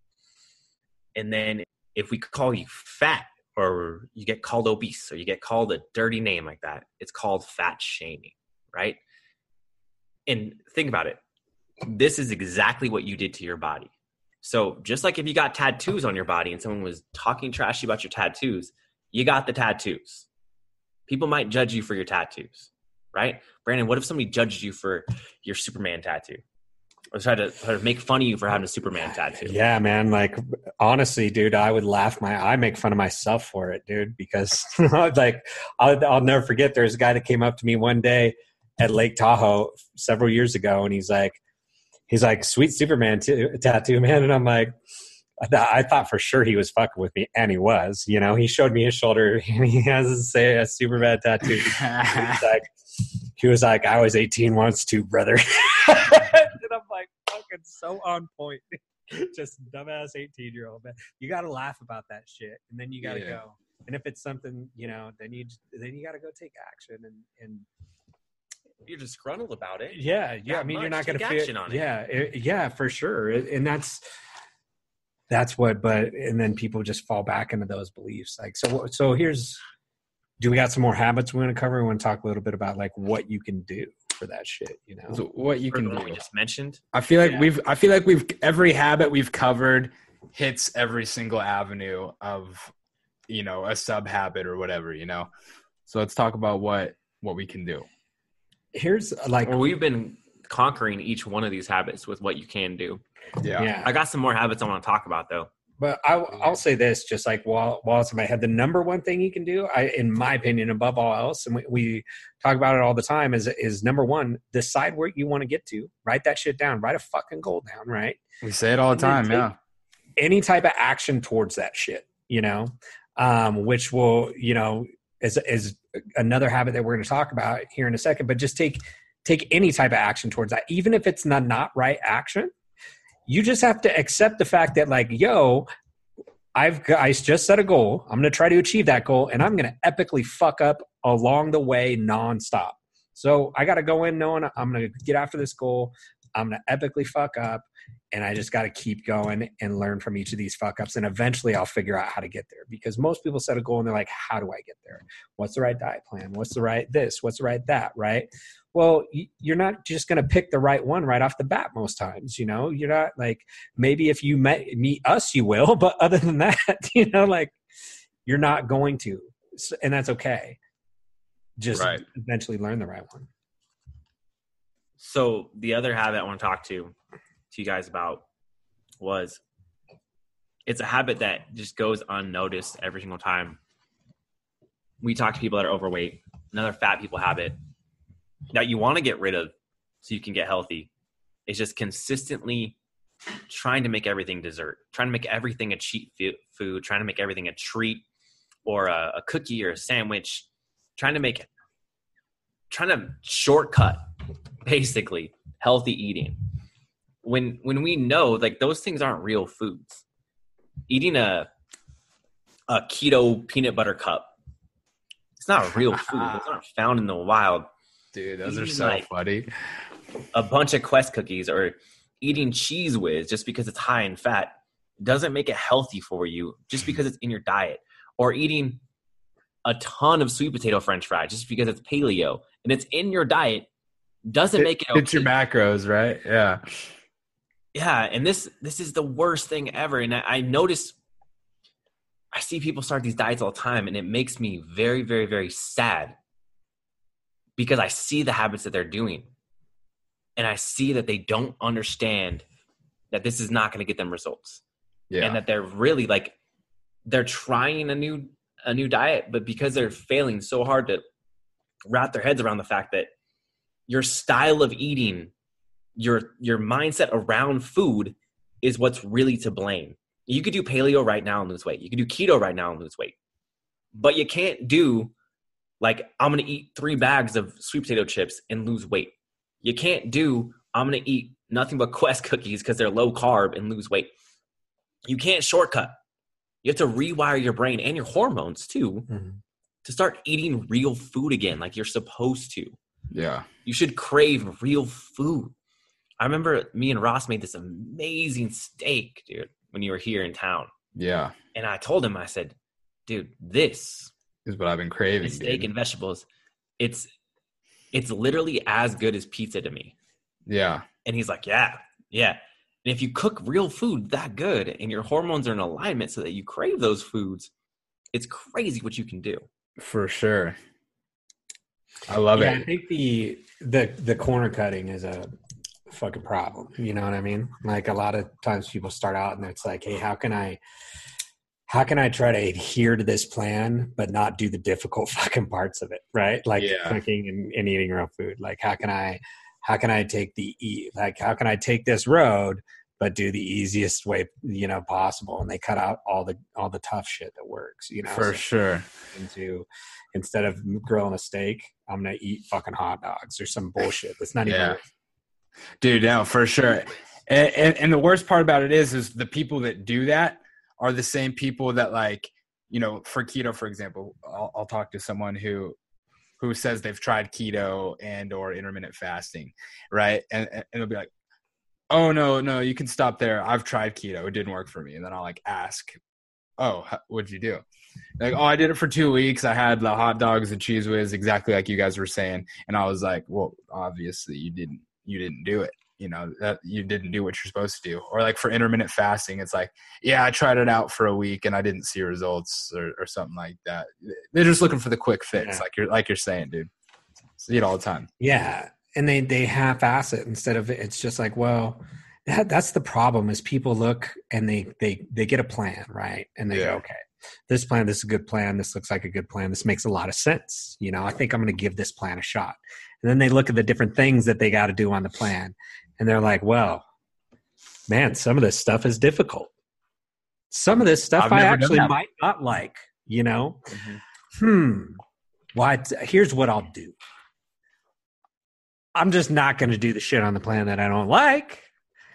And then if we call you fat or you get called obese or you get called a dirty name like that, it's called fat shaming, right? And think about it. This is exactly what you did to your body. So just like if you got tattoos on your body and someone was talking trashy about your tattoos, you got the tattoos. People might judge you for your tattoos, right? Brandon, what if somebody judged you for your Superman tattoo? Or try to, try to make fun of you for having a Superman tattoo? Yeah, man. Like honestly, dude, I would laugh my. I make fun of myself for it, dude, because like I'll, I'll never forget. There's a guy that came up to me one day at Lake Tahoe several years ago, and he's like, he's like, "Sweet Superman t- tattoo, man," and I'm like. I thought, I thought for sure he was fucking with me, and he was. You know, he showed me his shoulder, and he has a, say a Superman tattoo. Like, he was like, I was 18 once too, brother. Fucking so on point. Just dumbass 18 year old man. You got to laugh about that shit, and then you got to Yeah. go. And if it's something, you know, then you then you got to go take action and and You're disgruntled about it. yeah, yeah. I mean, you're not going to feel action on it. Yeah, it- yeah, for sure. And that's that's what. But and then people just fall back into those beliefs. Like so. So here's. Do we got some more habits we want to cover? We want to talk a little bit about like what you can do for that shit. You know. So what you can the do. we just mentioned. I feel like Yeah. we've I feel like we've every habit we've covered hits every single avenue of you know a sub habit or whatever, you know. So let's talk about what what we can do. Here's uh, like Or we've been conquering each one of these habits with what you can do. Yeah. yeah. I got some more habits I want to talk about though. But I, I'll say this, just like while while it's in my head, the number one thing you can do, I, in my opinion, above all else, and we, we talk about it all the time, is is number one, decide where you want to get to. Write that shit down. Write a fucking goal down. Right. We say it all the time, yeah. Any type of action towards that shit, you know, um, which will, you know, is is another habit that we're going to talk about here in a second. But just take take any type of action towards that, even if it's not not right action. You just have to accept the fact that, like, yo, I've I just set a goal. I'm going to try to achieve that goal, and I'm going to epically fuck up along the way nonstop. So I got to go in knowing I'm going to get after this goal. I'm going to epically fuck up, and I just got to keep going and learn from each of these fuck ups, and eventually I'll figure out how to get there. Because most people set a goal and they're like, "How do I get there? What's the right diet plan? What's the right this? What's the right that? Right?" Well, you're not just going to pick the right one right off the bat most times. You know, you're not like maybe if you met, meet us, you will, but other than that, you know, like you're not going to, and that's okay. Just Right. eventually learn the right one. So the other habit I want to talk to to you guys about was it's a habit that just goes unnoticed every single time we talk to people that are overweight. Another fat people habit that you want to get rid of so you can get healthy is just consistently trying to make everything dessert, trying to make everything a cheat food, trying to make everything a treat or a, a cookie or a sandwich, trying to make trying to shortcut basically healthy eating when when we know like those things aren't real foods eating a a keto peanut butter cup it's not real food it's not found in the wild Dude, those are so like- funny. a bunch of quest cookies or eating Cheez Whiz just because it's high in fat doesn't make it healthy for you just because it's in your diet or eating a ton of sweet potato french fries just because it's paleo and it's in your diet doesn't make it okay. It's your macros, right? Yeah. Yeah and this this is the worst thing ever and i, I notice I see people start these diets all the time, and it makes me very, very, very sad because I see the habits that they're doing, and I see that they don't understand that this is not going to get them results, Yeah. and that they're really like they're trying a new a new diet, but because they're failing so hard to wrap their heads around the fact that your style of eating, your your mindset around food is what's really to blame. You could do paleo right now and lose weight. You could do keto right now and lose weight. But you can't do like I'm going to eat 3 bags of sweet potato chips and lose weight. You can't do I'm going to eat nothing but Quest cookies cuz they're low carb and lose weight. You can't shortcut. You have to rewire your brain and your hormones too Mhm. to start eating real food again like you're supposed to. yeah. You should crave real food. I remember me and Ross made this amazing steak, dude, when you were here in town. Yeah. And I told him, I said, dude, this Is what I've been craving. steak dude. and vegetables, it's it's literally as good as pizza to me. yeah. And he's like, Yeah, yeah. And if you cook real food that good and your hormones are in alignment so that you crave those foods, it's crazy what you can do. For sure. I love yeah, I think the the the corner cutting is a fucking problem. You know what I mean? Like a lot of times people start out and it's like, hey, how can I how can I try to adhere to this plan but not do the difficult fucking parts of it? Right? Like Yeah. cooking and, and eating real food. Like how can I how can I take the e like how can I take this road but do the easiest way you know possible and they cut out all the all the tough shit that works you know For So- sure. into instead of grilling a steak, I'm gonna eat fucking hot dogs or some bullshit. That's not even. Dude, no, for sure. And, and, and the worst part about it is, is the people that do that are the same people that like, you know, for keto, for example, I'll, I'll talk to someone who, who says they've tried keto and or intermittent fasting, right? And, and it'll be like, oh no, no, you can stop there. I've tried keto. It didn't work for me. And then I'll like ask, oh, what'd you do? Like, oh, I did it for two weeks. I had the hot dogs and Cheez Whiz, exactly like you guys were saying. And I was like, well, obviously you didn't, you didn't do it. You know that you didn't do what you're supposed to do. Or like for intermittent fasting, it's like, yeah, I tried it out for a week and I didn't see results or, or something like that. They're just looking for the quick fix, Yeah. like you're like you're saying, dude. See it all the time. Yeah, and they they half-ass it instead of it's just like, well, that that's the problem is people look and they they they get a plan right, and they Yeah. go, okay, this plan, this is a good plan. This looks like a good plan. This makes a lot of sense. You know, I think I'm going to give this plan a shot. And then they look at the different things that they got to do on the plan, and they're like, well, man, some of this stuff is difficult. Some of this stuff I actually might not like. You know, hmm, what? Here's what I'll do. I'm just not going to do the shit on the plan that I don't like.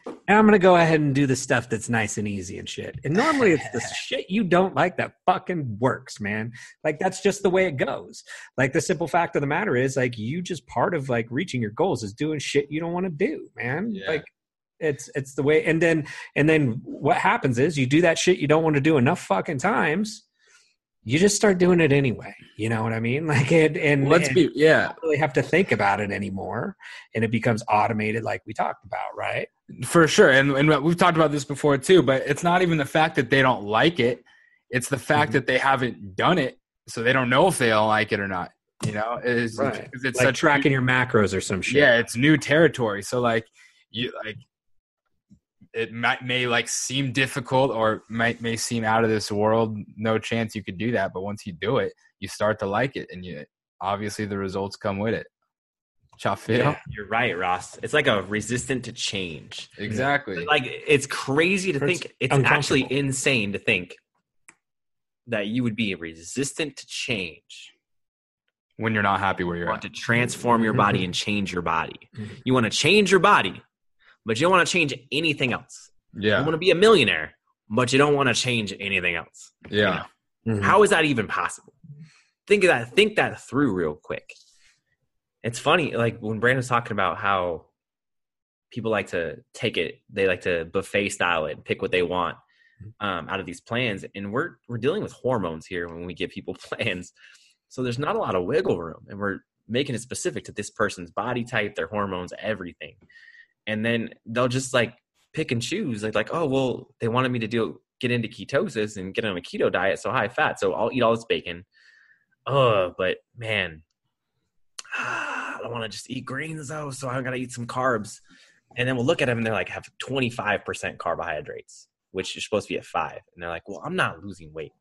And I'm going to go ahead and do the stuff that's nice and easy and shit. And normally it's the shit you don't like that fucking works, man. Like that's just the way it goes. Like the simple fact of the matter is like you just part of like reaching your goals is doing shit you don't want to do, man. Yeah. Like it's it's the way and then and then what happens is you do that shit you don't want to do enough fucking times you just start doing it anyway you know what i mean like and and Let's and be you yeah, don't really have to think about it anymore and it becomes automated like we talked about right for sure. And and we've talked about this before too, but it's not even the fact that they don't like it. It's the fact Mhm. that they haven't done it, so they don't know if they don't like it or not. You know, it's, Right. it's, it's like tracking your macros or some shit yeah it's new territory so like you like it might may like seem difficult or might may seem out of this world no chance you could do that but once you do it you start to like it and you obviously the results come with it Y'all feel? Yeah. You're right, Ross. It's like a resistant to change. exactly Like it's crazy to Hurts think. It's actually insane to think that you would be resistant to change. when you're not happy where You you're want at to transform your body and change your body. Mhm. You want to change your body, but you don't want to change anything else. You yeah want to be a millionaire, but you don't want to change anything else. yeah Mhm. How is that even possible? Think of that. Think that through real quick. It's funny, like when Brandon's talking about how people like to take it, they like to buffet style it and pick what they want um, out of these plans. And we're we're dealing with hormones here when we give people plans, so there's not a lot of wiggle room, and we're making it specific to this person's body type, their hormones, everything. And then they'll just like pick and choose, like like oh well, they wanted me to do get into ketosis and get on a keto diet, so high fat. So I'll eat all this bacon. Oh, but man, I don't want to just eat greens though, so I gotta eat some carbs. And then we'll look at them and they're like have 25% carbohydrates, which is supposed to be at five. And they're like, well, I'm not losing weight.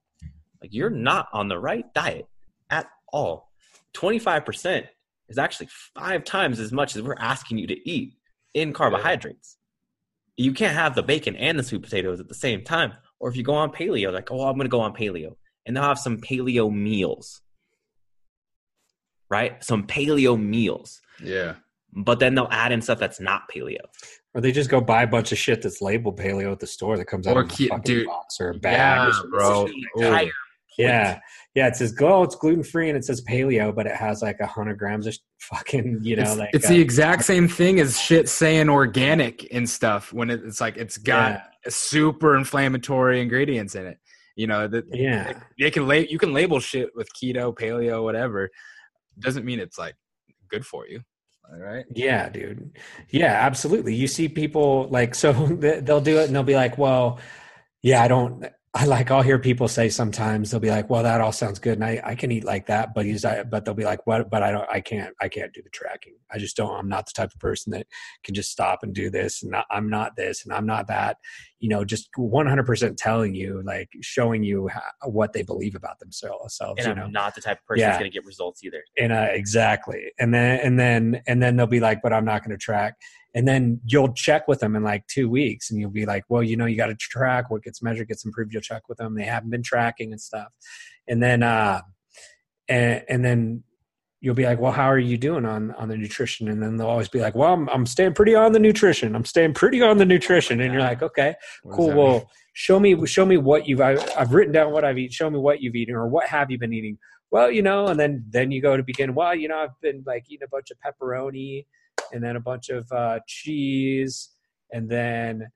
Like you're not on the right diet at all. 25% is actually five times as much as we're asking you to eat in carbohydrates. You can't have the bacon and the sweet potatoes at the same time. Or if you go on paleo, like, oh, I'm going to go on paleo. And they'll have some paleo meals, right? Some paleo meals. Yeah. But then they'll add in stuff that's not paleo. Or they just go buy a bunch of shit that's labeled paleo at the store that comes out Or of a fucking dude, box or a bag. Yeah, bro. The. Yeah, yeah. It says go. It's gluten free and it says paleo, but it has like a hundred grams of fucking. You know, it's, like it's uh, the exact same thing as shit saying organic and stuff when it, it's like it's got Yeah. super inflammatory ingredients in it. You know that yeah. they can la- you can label shit with keto, paleo, whatever. Doesn't mean it's like good for you. Right. Yeah, dude. Yeah, absolutely. You see people like so they- they'll do it and they'll be like, "Well, yeah, I don't I like I'll hear people say sometimes they'll be like, "Well, that all sounds good and I I can eat like that, but he's I but they'll be like, "What? But I don't I can't I can't do the tracking. I just don't I'm not the type of person that can just stop and do this and I'm not this and I'm not that." You know, just 100% telling you like showing you how, what they believe about themselves, And I'm know. not the type of person Yeah. that's going to get results either. and uh, exactly and then and then and then they'll be like but i'm not going to track and then you'll check with them in like two weeks and you'll be like well you know you got to track what gets measured gets improved you'll check with them. They haven't been tracking and stuff. And then uh and, and then you'll be like well how are you doing on on the nutrition? And then they'll always be like well i'm, I'm staying pretty on the nutrition. I'm staying pretty on the nutrition. And you're like okay cool. mean? well show me show me what you've I've, I've written down what i've eaten show me what you've eaten or what have you been eating? Well you know and then then you go to begin well you know i've been like eating a bunch of pepperoni and then a bunch of uh cheese and then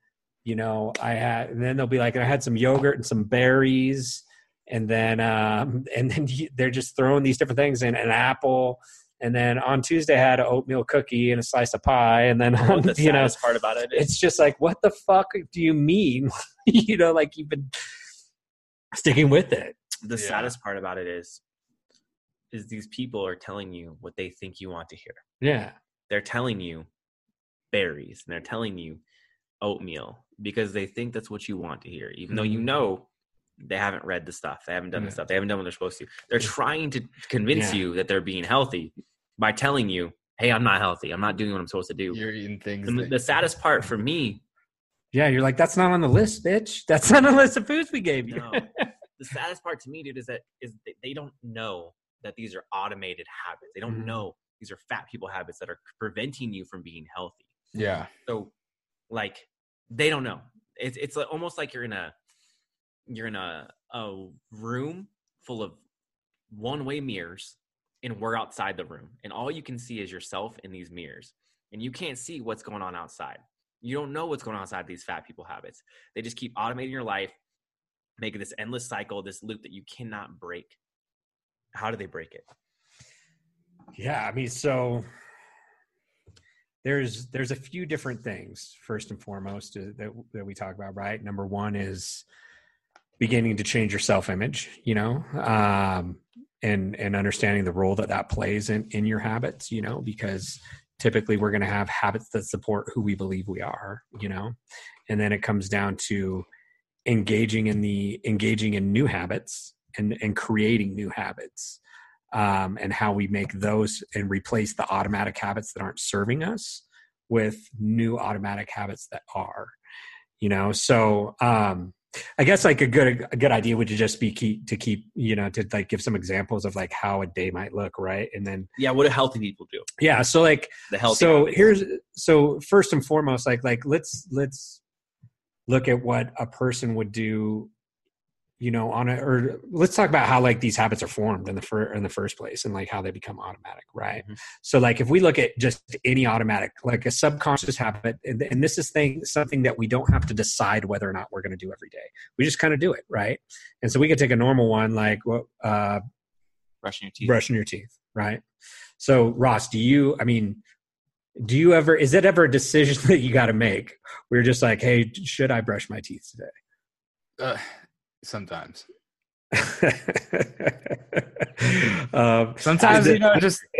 you know i had and then they'll be like i had some yogurt and some berries and then um and then they're just throwing these different things in an apple and then on tuesday i had an oatmeal cookie and a slice of pie and then on, the you know part about it is it's just like what the fuck do you mean you know like you've been sticking with it the Yeah. saddest part about it is is these people are telling you what they think you want to hear. yeah They're telling you berries and they're telling you oatmeal because they think that's what you want to hear, even though you Mhm. know they haven't read the stuff, they haven't done the stuff, they haven't done what they're supposed to. They're trying to convince Yeah. you that they're being healthy by telling you, "Hey, I'm not healthy. I'm not doing what I'm supposed to do." You're eating things. The, that- the saddest part for me, yeah you're like that's not on the list bitch that's not on the list of foods we gave you no, the saddest part to me, dude, is that is they don't know that these are automated habits. They don't Mhm. know these are fat people habits that are preventing you from being healthy. yeah. So, like, they don't know. It's it's like, almost like you're in a you're in a a room full of one way mirrors, and we're outside the room, and all you can see is yourself in these mirrors, and you can't see what's going on outside. You don't know what's going on outside these fat people habits. They just keep automating your life, making this endless cycle, this loop that you cannot break. How do they break it? Yeah i mean so there's there's a few different things first and foremost uh, that, that we talk about right? Number one is beginning to change your self image you know um and and understanding the role that that plays in in your habits you know because typically we're going to have habits that support who we believe we are you know? And then it comes down to engaging in the engaging in new habits and and creating new habits um, and how we make those and replace the automatic habits that aren't serving us with new automatic habits that are you know so um i guess like a good a good idea would just be keep, to keep you know to like give some examples of like how a day might look right and then Yeah, what do healthy people do? yeah so like The healthy. so habits. here's so first and foremost like like let's let's look at what a person would do you know on a or let's talk about how like these habits are formed in the fir- in the first place and like how they become automatic right Mhm. so like if we look at just any automatic like a subconscious habit and, and this is thing something that we don't have to decide whether or not we're going to do every day we just kind of do it right and so we could take a normal one like what uh brushing your teeth. brushing your teeth, right? So, Ross, do you? I mean, do you ever? Is it ever a decision that you got to make? Where you're just like, hey, should I brush my teeth today? Uh, sometimes. um, Sometimes you know, just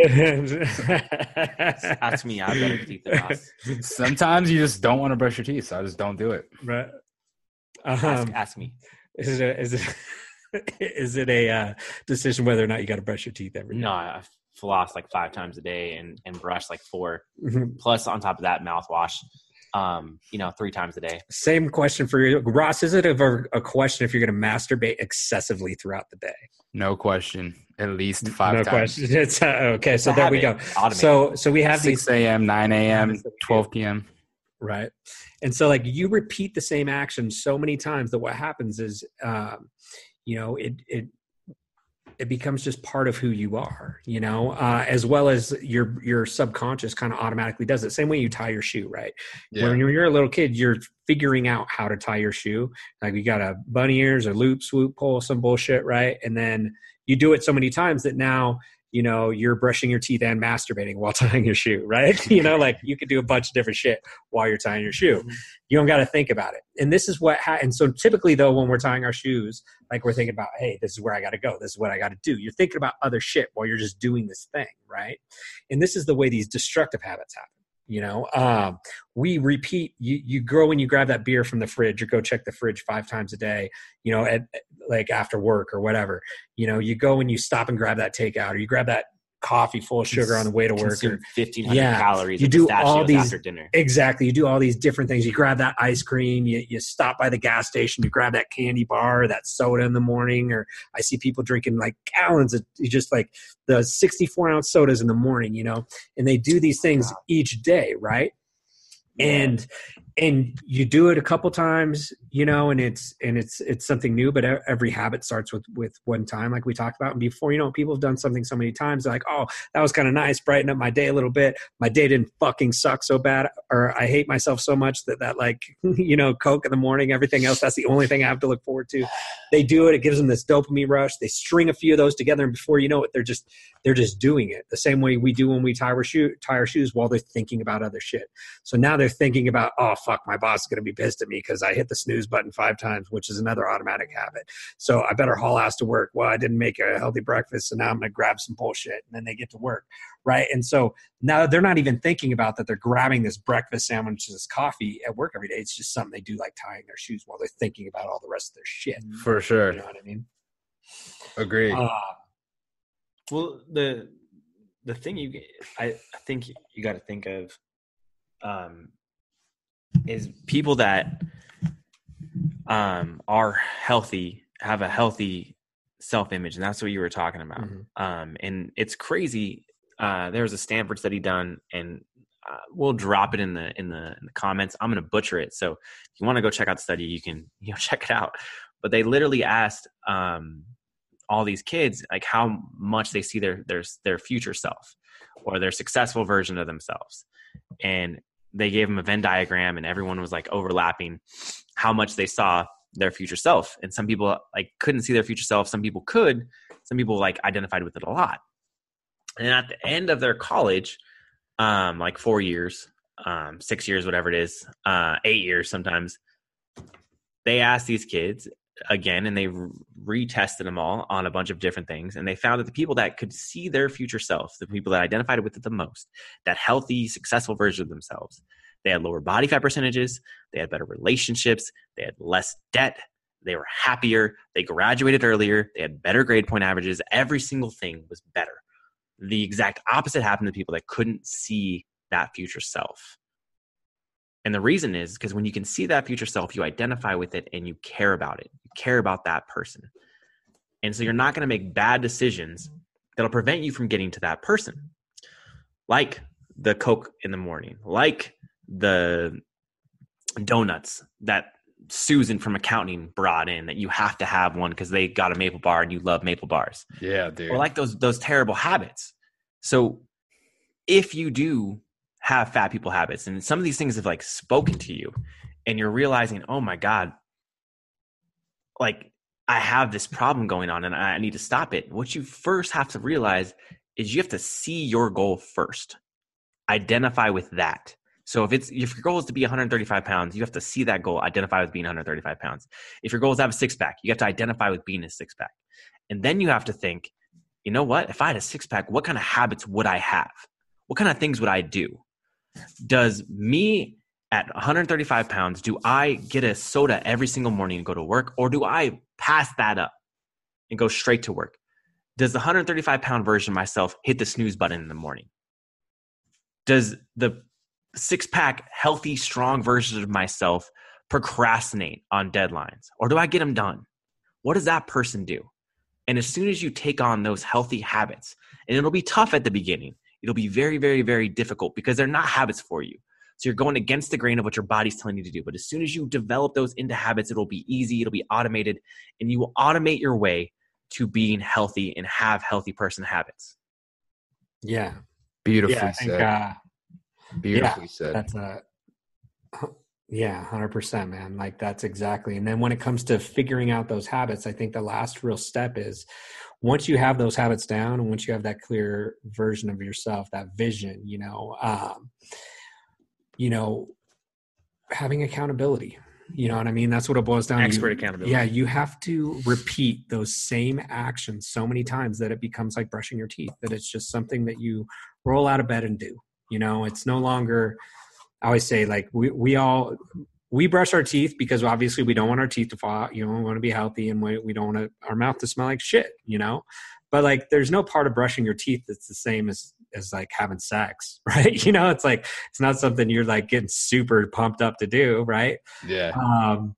Ask me, I have better teeth than Ross. sometimes you just don't want to brush your teeth. So I just don't do it. right. Ask, Um, ask me. is it a, is it is it a uh, decision whether or not you got to brush your teeth every day? No, I floss like five times a day and, and brush like four. Mhm. Plus, on top of that, mouthwash, um, you know, three times a day. Same question for you, Ross. Is it a, a question if you're going to masturbate excessively throughout the day? No question. At least five no times. question. It's uh, okay. It's So a there we go. habit. Automate. So so we have these 6 a.m., 9 a.m., Habits that we do. 12 p.m. right and so like you repeat the same action so many times that what happens is um you know it it it becomes just part of who you are you know uh as well as your your subconscious kind of automatically does it. Same way you tie your shoe right? When you're, you're a little kid you're figuring out how to tie your shoe. Like you got a bunny ears or loop swoop pull some bullshit right? And then you do it so many times that now you know you're brushing your teeth and masturbating while tying your shoe right? You know like you could do a bunch of different shit while you're tying your shoe. Mhm. you don't got to think about it. And this is what ha- and so typically though when we're tying our shoes like we're thinking about hey this is where i got to go. This is what i got to do. You're thinking about other shit while you're just doing this thing right? And this is the way these destructive habits happen you know um, we repeat you you go and you grab that beer from the fridge or go check the fridge five times a day you know at like after work or whatever. You know you go and you stop and grab that takeout or you grab that coffee full of sugar on the way to work or 1,500 Yeah, calories you do all these- after dinner. Exactly. You do all these different things. You grab that ice cream, you, you stop by the gas station, you grab that candy bar, that soda in the morning, or I see people drinking like gallons of just like the 64 ounce sodas in the morning, you know, and they do these things Wow. each day, right? And and you do it a couple times, you know, and it's and it's it's something new, but every habit starts with with one time, like we talked about. And before you know, people have done something so many times, they're like, oh, that was kind of nice, brighten up my day a little bit. My day didn't fucking suck so bad, or I hate myself so much that that like you know, Coke in the morning, everything else, that's the only thing I have to look forward to. They do it; it gives them this dopamine rush. They string a few of those together, and before you know it, they're just they're just doing it the same way we do when we tie our shoe tie our shoes while they're thinking about other shit. So now they're thinking about, oh fuck, my boss is going to be pissed at me because I hit the snooze button five times, which is another automatic habit. So I better haul ass to work. Well, I didn't make a healthy breakfast, so now I'm going to grab some bullshit, and then they get to work, right? And so now they're not even thinking about that. They're grabbing this breakfast sandwich, this coffee at work every day. It's just something they do, like tying their shoes while they're thinking about all the rest of their shit. For sure. You know what I mean? Agree. Uh, Well, the the thing you I, I think you got to think of um is people that um are healthy have a healthy self image and that's what you were talking about. Mhm. um and it's crazy uh there was a stanford study done and uh, we'll drop it in the in the in the comments. I'm gonna butcher it so if you want to go check out the study you can you know check it out. But they literally asked um all these kids like how much they see their their their future self or their successful version of themselves. And they gave them a venn diagram and everyone was like overlapping how much they saw their future self. And some people like couldn't see their future self. Some people could. Some people like identified with it a lot. And at the end of their college um like four years um six years whatever it is uh eight years sometimes they asked these kids again and they retested them all on a bunch of different things and they found that the people that could see their future self the people that identified with it the most that healthy successful version of themselves they had lower body fat percentages they had better relationships they had less debt they were happier they graduated earlier they had better grade point averages every single thing was better. The exact opposite happened to people that couldn't see that future self and the reason is because when you can see that future self, you identify with it and you care about it. You care about that person. And so you're not going to make bad decisions that'll prevent you from getting to that person. Like the Coke in the morning, like the donuts that Susan from accounting brought in that you have to have one because they got a maple bar and you love maple bars yeah, dude. or like those those terrible habits. So if you do have fat people habits and some of these things have like spoken to you and you're realizing, oh my God, like I have this problem going on and I need to stop it. What you first have to realize is you have to see your goal first. Identify with that. So if it's if your goal is to be 135 pounds, you have to see that goal, identify with being 135 pounds. If your goal is to have a six pack, you have to identify with being a six pack. And then you have to think, you know what? If I had a six pack, what kind of habits would I have? What kind of things would I do? Does me at 135 pounds, do I get a soda every single morning and go to work, or do I pass that up and go straight to work? Does the 135 pound version of myself hit the snooze button in the morning? Does the six pack, healthy, strong version of myself procrastinate on deadlines, or do I get them done? What does that person do? And as soon as you take on those healthy habits, and it'll be tough at the beginning, it'll be very, very, very difficult because they're not habits for you. So you're going against the grain of what your body's telling you to do. But as soon as you develop those into habits, it'll be easy, it'll be automated, and you will automate your way to being healthy and have healthy person habits. Yeah. Beautifully yeah, I think, said. uh, Beautifully said. That's a yeah, hundred percent, man. Like that's exactly. And then when it comes to figuring out those habits, I think the last real step is once you have those habits down, and once you have that clear version of yourself, that vision, you know, um, you know, having accountability. You know what I mean? That's what it boils down Expert to. accountability. Yeah, you have to repeat those same actions so many times that it becomes like brushing your teeth. That it's just something that you roll out of bed and do. You know, it's no longer. I always say like we we all we brush our teeth because obviously we don't want our teeth to fall out. You know, we want to be healthy and we, we don't want our mouth to smell like shit. You know, but like there's no part of brushing your teeth that's the same as as like having sex, right? You know, it's like it's not something you're like getting super pumped up to do, right? yeah. um,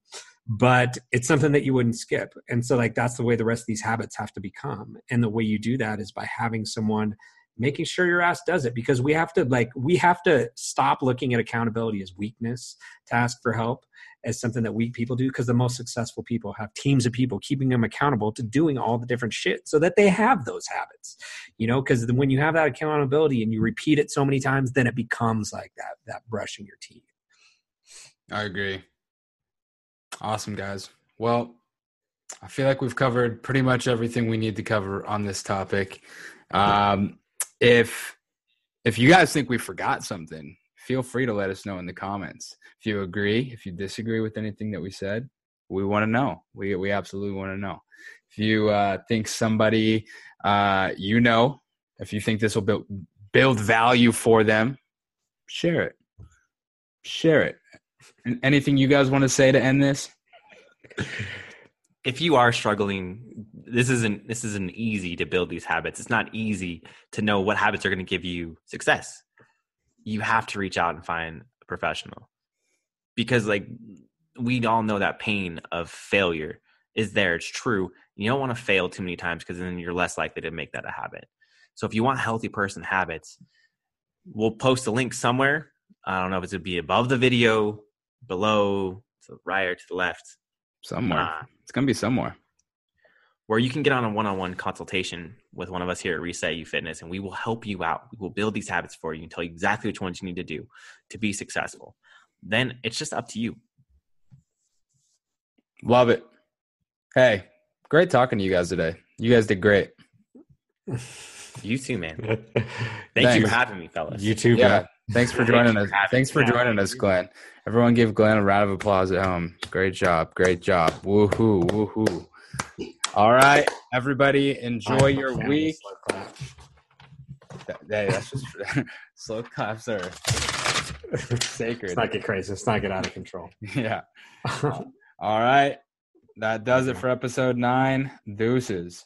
but it's something that you wouldn't skip and so like that's the way the rest of these habits have to become and the way you do that is by having someone making sure your ass does it because we have to like we have to stop looking at accountability as weakness to ask for help as something that weak people do because the most successful people have teams of people keeping them accountable to doing all the different shit so that they have those habits you know because when you have that accountability and you repeat it so many times then it becomes like that that brushing your teeth I agree. Awesome, guys. Well, I feel like we've covered pretty much everything we need to cover on this topic. Um, if if you guys think we forgot something, feel free to let us know in the comments. If you agree, if you disagree with anything that we said, we want to know. We we absolutely want to know. If you uh, think somebody uh, you know, if you think this will build build value for them, share it. Share it. And anything you guys want to say to end this? if you are struggling this isn't this isn't easy to build these habits. It's not easy to know what habits are going to give you success. You have to reach out and find a professional. Because like we all know that pain of failure is there. It's true. You don't want to fail too many times because then you're less likely to make that a habit. So if you want healthy person habits we'll post a link somewhere. I don't know if it's to be above the video below to the right or to the left. Somewhere. uh, it's gonna be somewhere. Where you can get on a one-on-one consultation with one of us here at Reset You Fitness, and we will help you out. We will build these habits for you and tell you exactly which ones you need to do to be successful. Then it's just up to you. Love it. Hey, great talking to you guys today. You guys did great. You too, man. Thank Thank you for having me, fellas. You too, Yeah. bro. Thanks for joining for us. having Thanks for joining us, Glenn. Everyone give Glenn a round of applause at home. Great job. Great job. Woohoo. Woohoo. All right, everybody, enjoy your week. Hey, that's just slow claps are sacred. Let's not get crazy. Let's not get out of control. yeah. All right. That does it for episode nine. Deuces.